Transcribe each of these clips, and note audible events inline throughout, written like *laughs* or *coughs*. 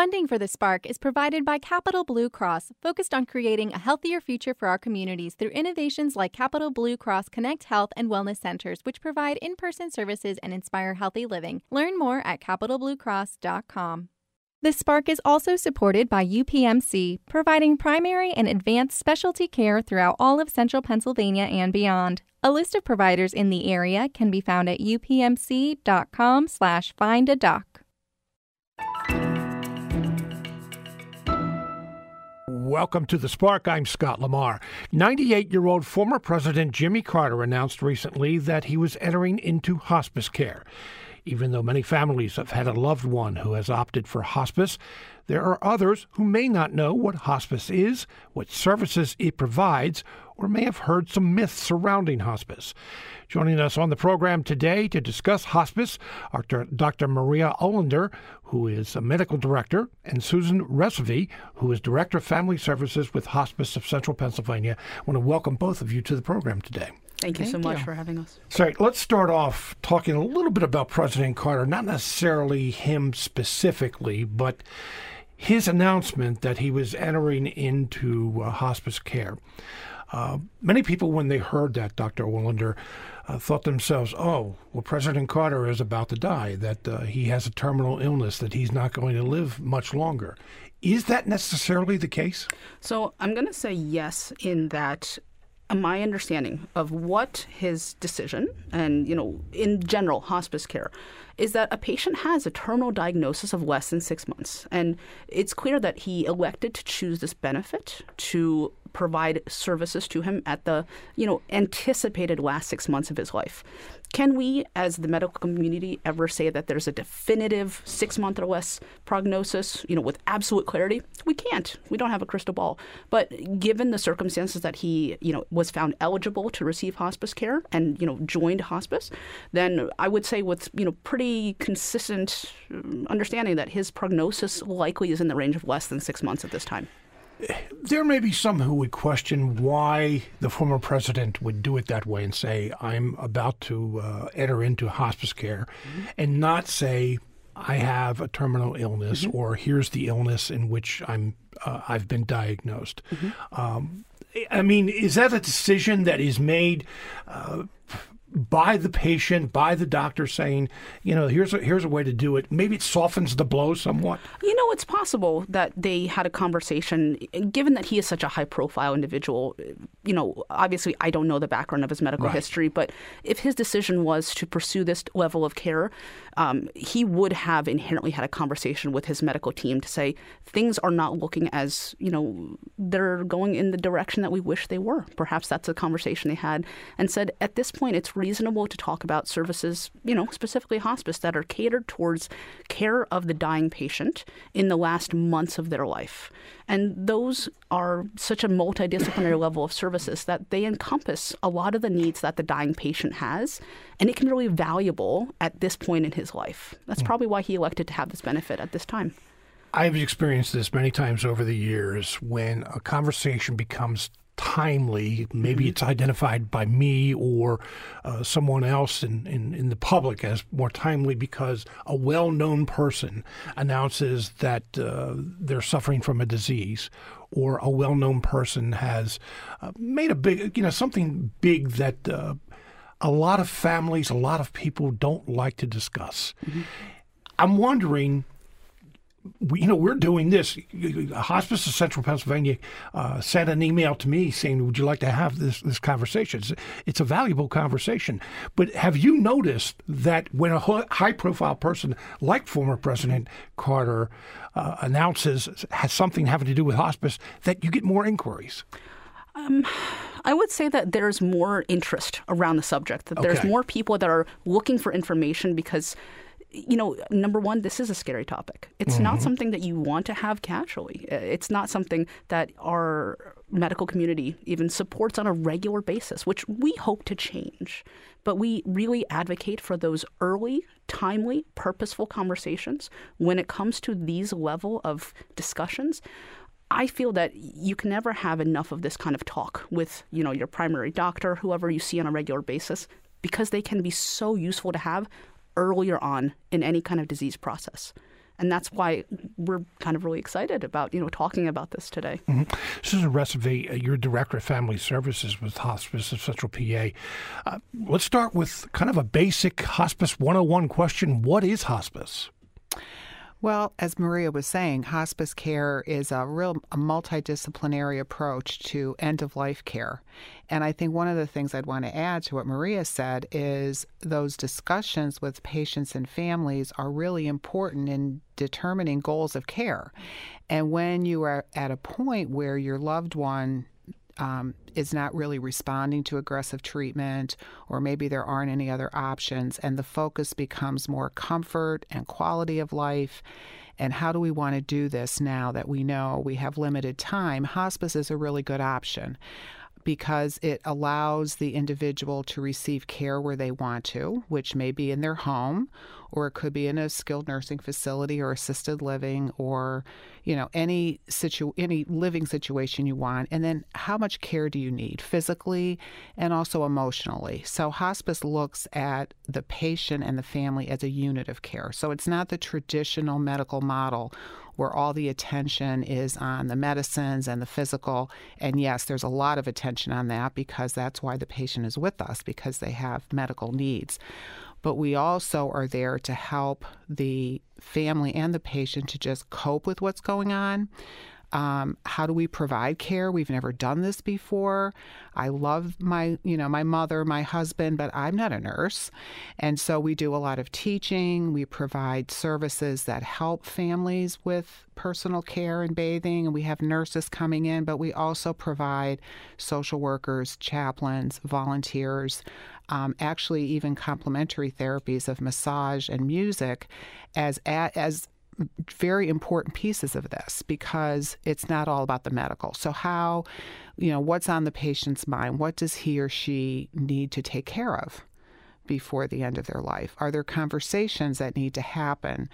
Funding for the Spark is provided by Capital Blue Cross, focused on creating a healthier future for our communities through innovations like Capital Blue Cross Connect Health and Wellness Centers, which provide in person services and inspire healthy living. Learn more at capitalbluecross.com. The Spark is also supported by UPMC, providing primary and advanced specialty care throughout all of central Pennsylvania and beyond. A list of providers in the area can be found at upmc.com Welcome to the Spark. I'm Scott Lamar. 98 year old former President Jimmy Carter announced recently that he was entering into hospice care. Even though many families have had a loved one who has opted for hospice, there are others who may not know what hospice is, what services it provides, or may have heard some myths surrounding hospice. Joining us on the program today to discuss hospice are Dr. Maria Olander, who is a medical director, and Susan Resavy, who is director of family services with Hospice of Central Pennsylvania. I want to welcome both of you to the program today. Thank you Thank so much you. for having us. So let's start off talking a little bit about President Carter, not necessarily him specifically, but his announcement that he was entering into uh, hospice care. Uh, many people, when they heard that, Dr. Olander, uh, thought themselves, oh, well, President Carter is about to die, that uh, he has a terminal illness, that he's not going to live much longer. Is that necessarily the case? So I'm going to say yes, in that Uh, my understanding of what his decision and you know in general hospice care is that a patient has a terminal diagnosis of less than six months. And it's clear that he elected to choose this benefit to provide services to him at the you know anticipated last six months of his life can we, as the medical community, ever say that there's a definitive six month or less prognosis, you know, with absolute clarity? We can't. We don't have a crystal ball. But given the circumstances that he, you know, was found eligible to receive hospice care and, you know, joined hospice, then I would say with, you know, pretty consistent um, understanding that his prognosis likely is in the range of less than six months at this time there may be some who would question why the former president would do it that way and say, I'm about to uh, enter into hospice care, mm-hmm. and not say, I have a terminal illness mm-hmm. or here's the illness in which I'm uh, I've been diagnosed. Mm-hmm. Um, I mean, is that a decision that is made uh, by the patient, by the doctor saying, you know, here's a, here's a way to do it. Maybe it softens the blow somewhat. You know, it's possible that they had a conversation. Given that he is such a high profile individual, you know, obviously I don't know the background of his medical right. history, but if his decision was to pursue this level of care, um, he would have inherently had a conversation with his medical team to say things are not looking as you know they're going in the direction that we wish they were. Perhaps that's a conversation they had and said at this point it's reasonable to talk about services, you know, specifically hospice that are catered towards care of the dying patient in the last months of their life. And those are such a multidisciplinary *coughs* level of services that they encompass a lot of the needs that the dying patient has. And it can be really valuable at this point in his life. That's hmm. probably why he elected to have this benefit at this time. I've experienced this many times over the years when a conversation becomes timely. Maybe mm-hmm. it's identified by me or uh, someone else in, in, in, the public as more timely because a well known person announces that uh, they're suffering from a disease or a well known person has uh, made a big, you know, something big that uh, a lot of families, a lot of people don't like to discuss. Mm-hmm. I'm wondering we, you know, we're doing this. Hospice of Central Pennsylvania uh, sent an email to me saying, "Would you like to have this this conversation?" It's, it's a valuable conversation. But have you noticed that when a high profile person like former President Carter uh, announces has something having to do with hospice, that you get more inquiries? Um, I would say that there's more interest around the subject. That okay. there's more people that are looking for information because you know, number one, this is a scary topic. It's mm-hmm. not something that you want to have casually. It's not something that our medical community even supports on a regular basis, which we hope to change. But we really advocate for those early, timely, purposeful conversations when it comes to these level of discussions. I feel that you can never have enough of this kind of talk with, you know, your primary doctor, whoever you see on a regular basis, because they can be so useful to have earlier on in any kind of disease process. And that's why we're kind of really excited about, you know, talking about this today. Mm-hmm. Susan Recevy, uh, you're Director of Family Services with Hospice of Central PA. Uh, let's start with kind of a basic Hospice 101 question. What is hospice? Well, as Maria was saying, hospice care is a real a multidisciplinary approach to end of life care. And I think one of the things I'd want to add to what Maria said is those discussions with patients and families are really important in determining goals of care. And when you are at a point where your loved one um, is not really responding to aggressive treatment, or maybe there aren't any other options, and the focus becomes more comfort and quality of life. And how do we want to do this now that we know we have limited time? Hospice is a really good option because it allows the individual to receive care where they want to, which may be in their home, or it could be in a skilled nursing facility or assisted living, or you know any situ any living situation you want. And then how much care do you need physically and also emotionally? So hospice looks at the patient and the family as a unit of care. So it's not the traditional medical model where all the attention is on the medicines and the physical. And yes, there's a lot of attention on that because that's why the patient is with us, because they have medical needs. But we also are there to help the family and the patient to just cope with what's going on. Um, how do we provide care? We've never done this before. I love my, you know, my mother, my husband, but I'm not a nurse. And so we do a lot of teaching. We provide services that help families with personal care and bathing, and we have nurses coming in, but we also provide social workers, chaplains, volunteers, um, actually even complementary therapies of massage and music as as very important pieces of this because it's not all about the medical. So, how, you know, what's on the patient's mind? What does he or she need to take care of? before the end of their life? Are there conversations that need to happen?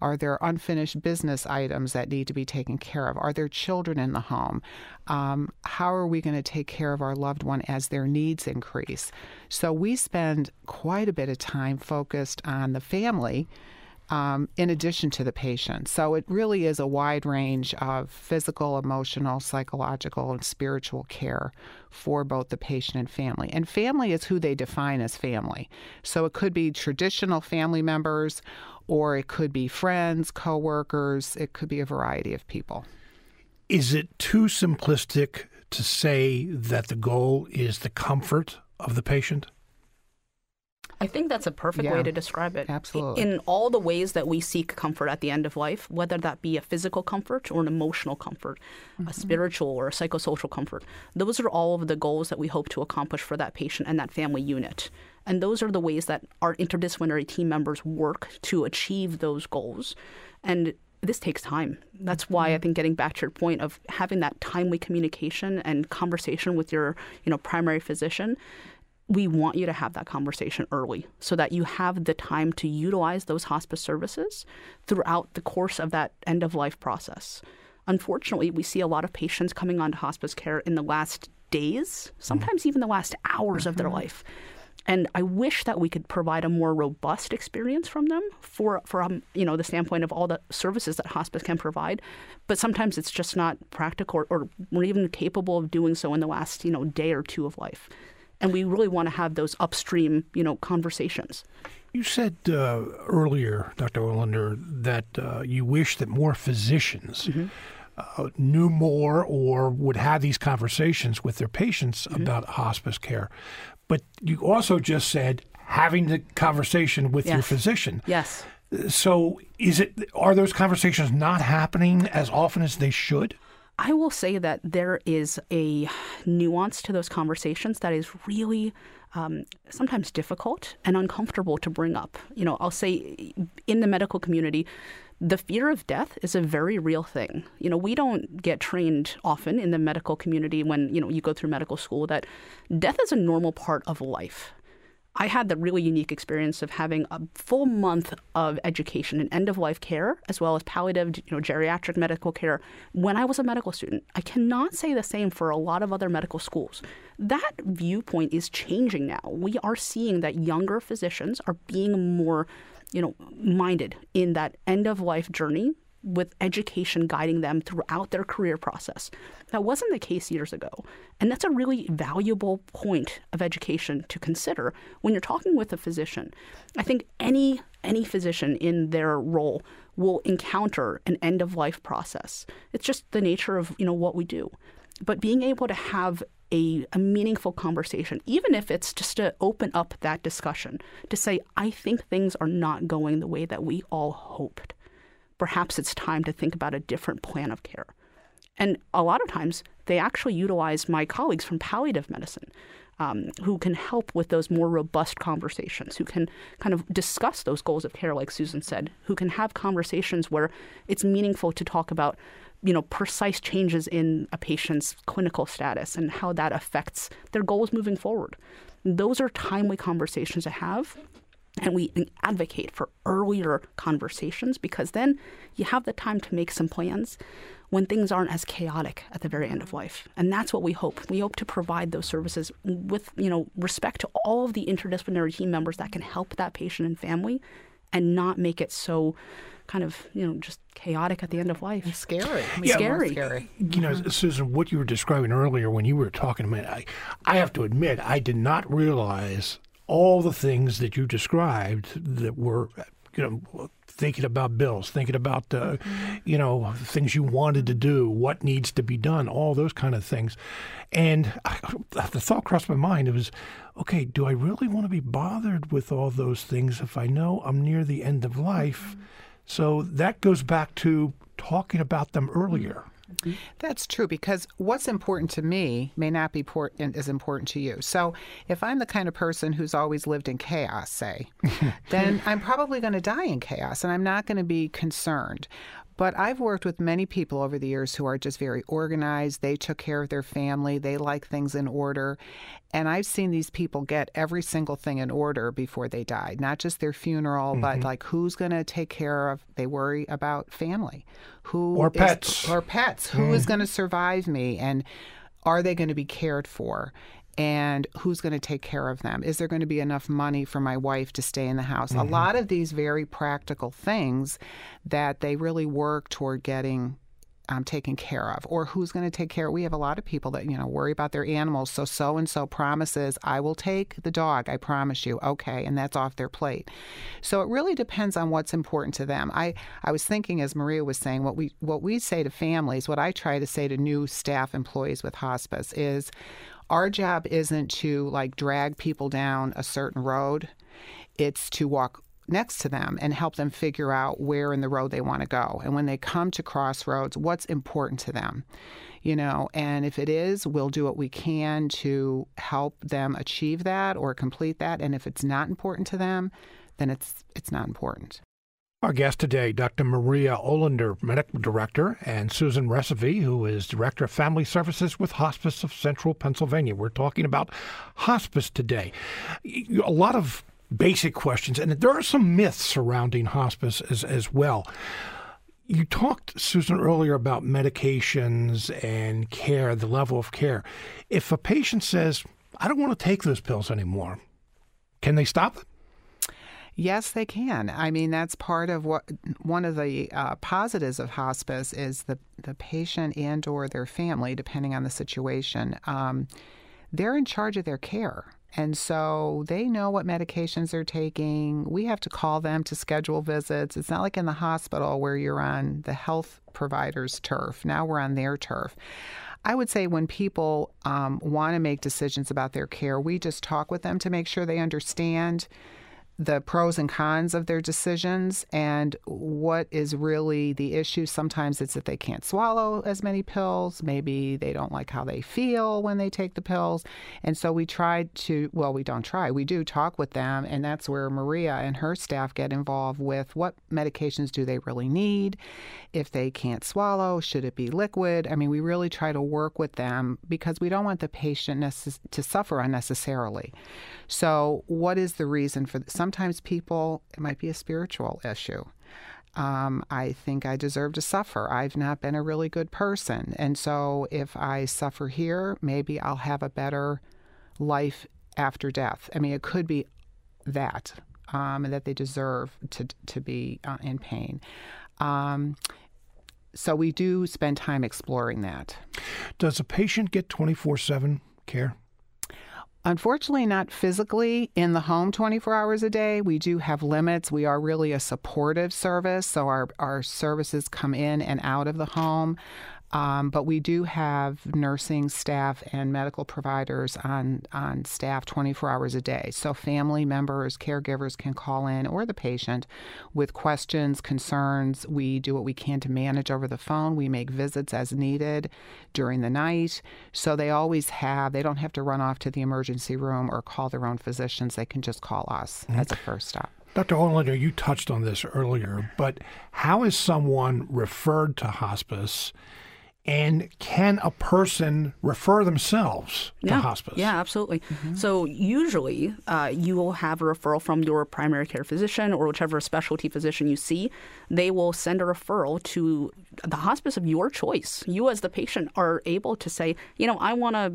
Are there unfinished business items that need to be taken care of? Are there children in the home? Um, how are we going to take care of our loved one as their needs increase? So we spend quite a bit of time focused on the family um, in addition to the patient. So it really is a wide range of physical, emotional, psychological, and spiritual care for both the patient and family. And family is who they define as family. So it could be traditional family members, or it could be friends, coworkers, it could be a variety of people. Is it too simplistic to say that the goal is the comfort of the patient? I think that's a perfect yeah, way to describe it. Absolutely. In all the ways that we seek comfort at the end of life, whether that be a physical comfort or an emotional comfort, mm-hmm. a spiritual or a psychosocial comfort, those are all of the goals that we hope to accomplish for that patient and that family unit. And those are the ways that our interdisciplinary team members work to achieve those goals. And this takes time. That's why I mm-hmm. think getting back to your point of having that timely communication and conversation with your, you know, primary physician we want you to have that conversation early so that you have the time to utilize those hospice services throughout the course of that end of life process. Unfortunately, we see a lot of patients coming onto hospice care in the last days, sometimes even the last hours mm-hmm. of their mm-hmm. life. And I wish that we could provide a more robust experience from them for from you know the standpoint of all the services that hospice can provide, but sometimes it's just not practical or, or we're even capable of doing so in the last you know day or two of life and we really want to have those upstream, you know, conversations. You said uh, earlier, Dr. Olander, that uh, you wish that more physicians mm-hmm. uh, knew more or would have these conversations with their patients mm-hmm. about hospice care. But you also just said having the conversation with yes. your physician. Yes. So, is it are those conversations not happening as often as they should? I will say that there is a nuance to those conversations that is really um, sometimes difficult and uncomfortable to bring up. You know, I'll say in the medical community, the fear of death is a very real thing. You know, we don't get trained often in the medical community when, you know, you go through medical school that death is a normal part of life. I had the really unique experience of having a full month of education in end of life care as well as palliative, you know, geriatric medical care when I was a medical student. I cannot say the same for a lot of other medical schools. That viewpoint is changing now. We are seeing that younger physicians are being more you know, minded in that end of life journey with education guiding them throughout their career process. That wasn't the case years ago. And that's a really valuable point of education to consider when you're talking with a physician. I think any any physician in their role will encounter an end of life process. It's just the nature of, you know, what we do. But being able to have a, a, meaningful conversation, even if it's just to open up that discussion, to say, I think things are not going the way that we all hoped perhaps it's time to think about a different plan of care. And a lot of times, they actually utilize my colleagues from palliative medicine. Um, who can help with those more robust conversations, who can kind of discuss those goals of care, like Susan said, who can have conversations where it's meaningful to talk about, you know, precise changes in a patient's clinical status and how that affects their goals moving forward. Those are timely conversations to have and we advocate for earlier conversations because then you have the time to make some plans when things aren't as chaotic at the very end of life. And that's what we hope. We hope to provide those services with, you know, respect to all of the interdisciplinary team members that can help that patient and family and not make it so kind of, you know, just chaotic at the end of life. It's scary. Yeah, scary. scary. You know, mm-hmm. Susan, what you were describing earlier when you were talking to me, I, I have to admit, I did not realize all the things that you described that were, you know, thinking about bills, thinking about, uh, mm-hmm. you know, things you wanted to do, what needs to be done, all those kind of things. And I, the thought crossed my mind, it was, okay, do I really want to be bothered with all those things if I know I'm near the end of life? Mm-hmm. So that goes back to talking about them earlier. Mm-hmm. That's true because what's important to me may not be as important to you. So if I'm the kind of person who's always lived in chaos, say, *laughs* then I'm probably going to die in chaos and I'm not going to be concerned. But I've worked with many people over the years who are just very organized. They took care of their family, they like things in order. And I've seen these people get every single thing in order before they died, not just their funeral, mm-hmm. but like who's going to take care of, they worry about family. Who or is, pets. Or pets. Mm. Who is going to survive me? And are they going to be cared for? And who's going to take care of them? Is there going to be enough money for my wife to stay in the house? Mm-hmm. A lot of these very practical things that they really work toward getting um, taken care of or who's going to take care we have a lot of people that you know worry about their animals so so and so promises i will take the dog i promise you okay and that's off their plate so it really depends on what's important to them i i was thinking as maria was saying what we what we say to families what i try to say to new staff employees with hospice is our job isn't to like drag people down a certain road, it's to walk next to them and help them figure out where in the road they want to go. And when they come to crossroads, what's important to them? You know, and if it is, we'll do what we can to help them achieve that or complete that. And if it's not important to them, then it's it's not important. Our guest today, Dr. Maria Olander, Medical Director, and Susan Recife, who is Director of Family Services with Hospice of Central Pennsylvania. We're talking about hospice today. A lot of basic questions, and there are some myths surrounding hospice as, as well. You talked, Susan, earlier about medications and care, the level of care. If a patient says, I don't want to take those pills anymore, can they stop it? Yes, they can. I mean, that's part of what one of the uh, positives of hospice is the the patient and or their family, depending on the situation, um, they're in charge of their care. And so they know what medications they're taking. We have to call them to schedule visits. It's not like in the hospital where you're on the health provider's turf. Now we're on their turf. I would say when people um, want to make decisions about their care, we just talk with them to make sure they understand the pros and cons of their decisions and what is really the issue. Sometimes it's that they can't swallow as many pills. Maybe they don't like how they feel when they take the pills. And so we try to, well, we don't try, we do talk with them. And that's where Maria and her staff get involved with what medications do they really need? If they can't swallow, should it be liquid? I mean, we really try to work with them because we don't want the patient necess- to suffer unnecessarily. So, what is the reason for this? Sometimes people, it might be a spiritual issue. Um, I think I deserve to suffer. I've not been a really good person. And so, if I suffer here, maybe I'll have a better life after death. I mean, it could be that. um, that they deserve to to be uh, in pain. Um, so we do spend time exploring that. Does a patient get twenty four seven care? Unfortunately, not physically in the home 24 hours a day. We do have limits. We are really a supportive service, so our, our services come in and out of the home. Um, but we do have nursing staff and medical providers on, on staff 24 hours a day. So family members, caregivers can call in or the patient with questions, concerns. We do what we can to manage over the phone. We make visits as needed during the night. So they always have, they don't have to run off to the emergency room or call their own physicians. They can just call us mm-hmm. as a first stop. Dr. Olander, you touched on this earlier, but how is someone referred to hospice and can a person refer themselves to yeah, hospice? Yeah, absolutely. Mm-hmm. So usually uh, you will have a referral from your primary care physician or whichever specialty physician you see. They will send a referral to the hospice of your choice. You, as the patient, are able to say, you know, I want to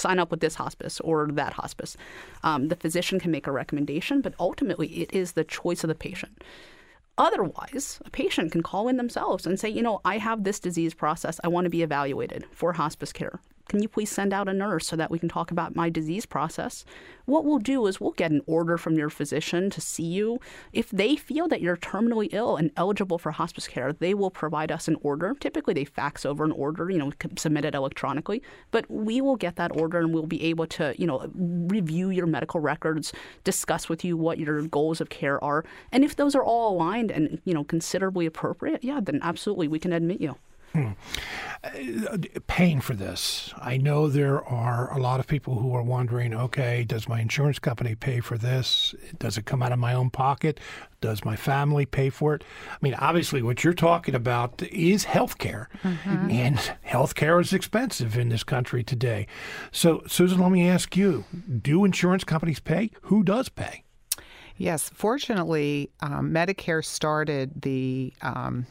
sign up with this hospice or that hospice. Um, the physician can make a recommendation, but ultimately it is the choice of the patient. Otherwise, a patient can call in themselves and say, you know, I have this disease process. I want to be evaluated for hospice care can you please send out a nurse so that we can talk about my disease process? What we'll do is we'll get an order from your physician to see you. If they feel that you're terminally ill and eligible for hospice care, they will provide us an order. Typically, they fax over an order, you know, submit it electronically, but we will get that order and we'll be able to, you know, review your medical records, discuss with you what your goals of care are. And if those are all aligned and, you know, considerably appropriate, yeah, then absolutely we can admit you. Hmm. *clears throat* Paying for this. I know there are a lot of people who are wondering okay, does my insurance company pay for this? Does it come out of my own pocket? Does my family pay for it? I mean, obviously, what you're talking about is health care, mm-hmm. and health care is expensive in this country today. So, Susan, let me ask you do insurance companies pay? Who does pay? Yes, fortunately, um, Medicare started the um,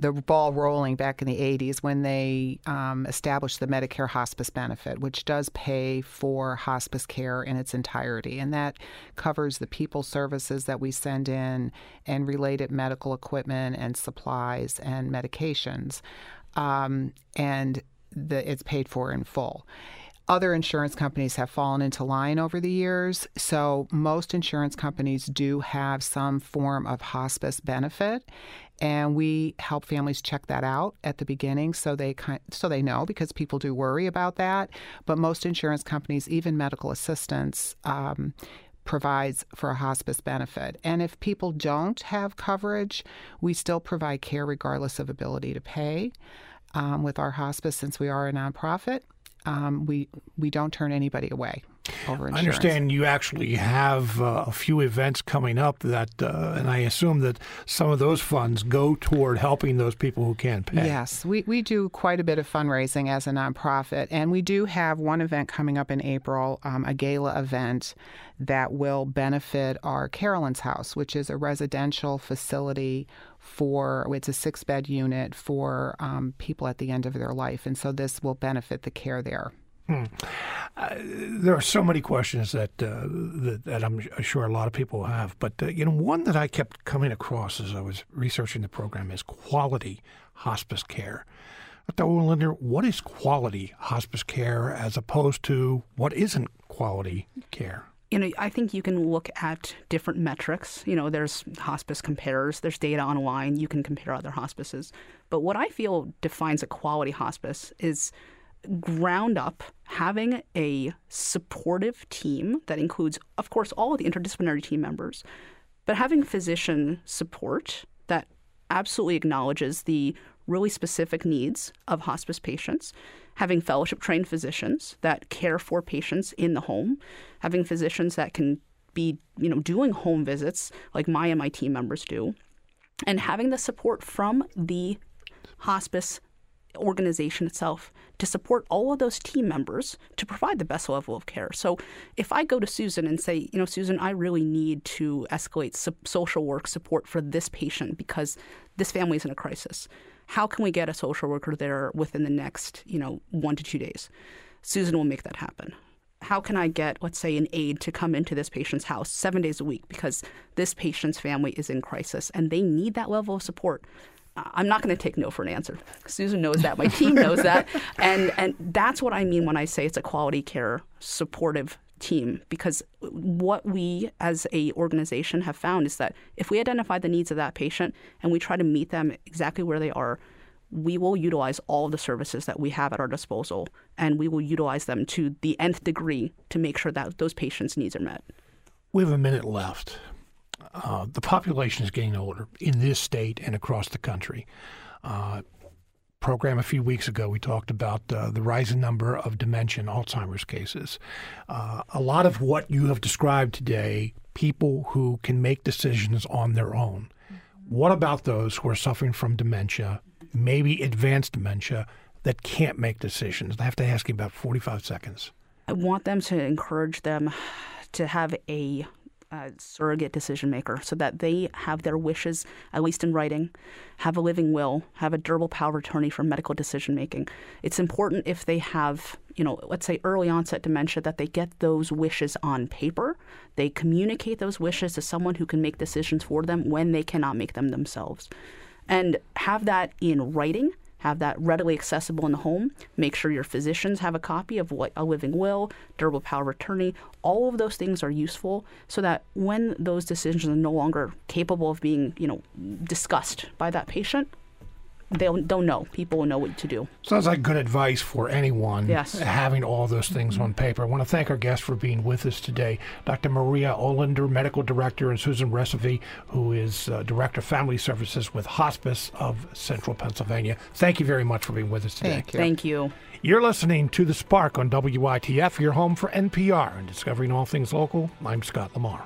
the ball rolling back in the 80s when they um, established the Medicare hospice benefit, which does pay for hospice care in its entirety. And that covers the people services that we send in and related medical equipment and supplies and medications. Um, and the, it's paid for in full. Other insurance companies have fallen into line over the years. So, most insurance companies do have some form of hospice benefit and we help families check that out at the beginning so they so they know because people do worry about that. But most insurance companies even medical assistance um, provides for a hospice benefit. And if people don't have coverage we still provide care regardless of ability to pay. Um, with our hospice since we are a nonprofit um, we we don't turn anybody away over insurance. I understand you actually have uh, a few events coming up that, uh, and I assume that some of those funds go toward helping those people who can't pay. Yes, we, we do quite a bit of fundraising as a nonprofit, and we do have one event coming up in April, um, a gala event that will benefit our Carolyn's House, which is a residential facility for it's a six bed unit for um, people at the end of their life, and so this will benefit the care there. Hmm. Uh, there are so many questions that, uh, that, that I'm sure a lot of people have, but uh, you know one that I kept coming across as I was researching the program is quality hospice care. Dr. Olander, what is quality hospice care as opposed to what isn't quality care? you know, I think you can look at different metrics. You know, there's hospice comparers, there's data online, you can compare other hospices. But what I feel defines a quality hospice is ground up having a supportive team that includes, of course, all of the interdisciplinary team members, but having physician support that absolutely acknowledges the really specific needs of hospice patients, having fellowship trained physicians that care for patients in the home, having physicians that can be, you know, doing home visits like my and my team members do, and having the support from the hospice organization itself to support all of those team members to provide the best level of care. So if I go to Susan and say, you know, Susan, I really need to escalate social work support for this patient because this family is in a crisis. How can we get a social worker there within the next, you know, one to two days? Susan will make that happen. how can I get, let's say, an aide to come into this patient's house seven days a week because this patient's family is in crisis and they need that level of support. I'm not going to take no for an answer. Susan knows that. My team knows that, *laughs* and and that's what I mean when I say it's a quality care supportive team. Because what we as a organization have found is that if we identify the needs of that patient and we try to meet them exactly where they are, we will utilize all of the services that we have at our disposal, and we will utilize them to the nth degree to make sure that those patients' needs are met. We have a minute left. Uh, the population is getting older in this state and across the country. Uh, program a few weeks ago, we talked about uh, the rising number of dementia and Alzheimer's cases. Uh, a lot of what you have described today, people who can make decisions on their own. What about those who are suffering from dementia, maybe advanced dementia, that can't make decisions? I have to ask you about 45 seconds. I want them to encourage them to have a uh, surrogate decision maker so that they have their wishes, at least in writing, have a living will, have a durable power of attorney for medical decision making. It's important if they have, you know, let's say early onset dementia, that they get those wishes on paper. They communicate those wishes to someone who can make decisions for them when they cannot make them themselves. And have that in writing have that readily accessible in the home. Make sure your physicians have a copy of what a living will, durable power of attorney. All of those things are useful so that when those decisions are no longer capable of being, you know, discussed by that patient, they'll don't know. People will know what to do. Sounds like good advice for anyone yes. having all those things on paper. I want to thank our guests for being with us today. Dr. Maria Olander, Medical Director, and Susan Recife, who is uh, Director of Family Services with Hospice of Central Pennsylvania. Thank you very much for being with us today. Thank you. Thank you. You're listening to The Spark on WITF, your home for NPR and discovering all things local. I'm Scott Lamar.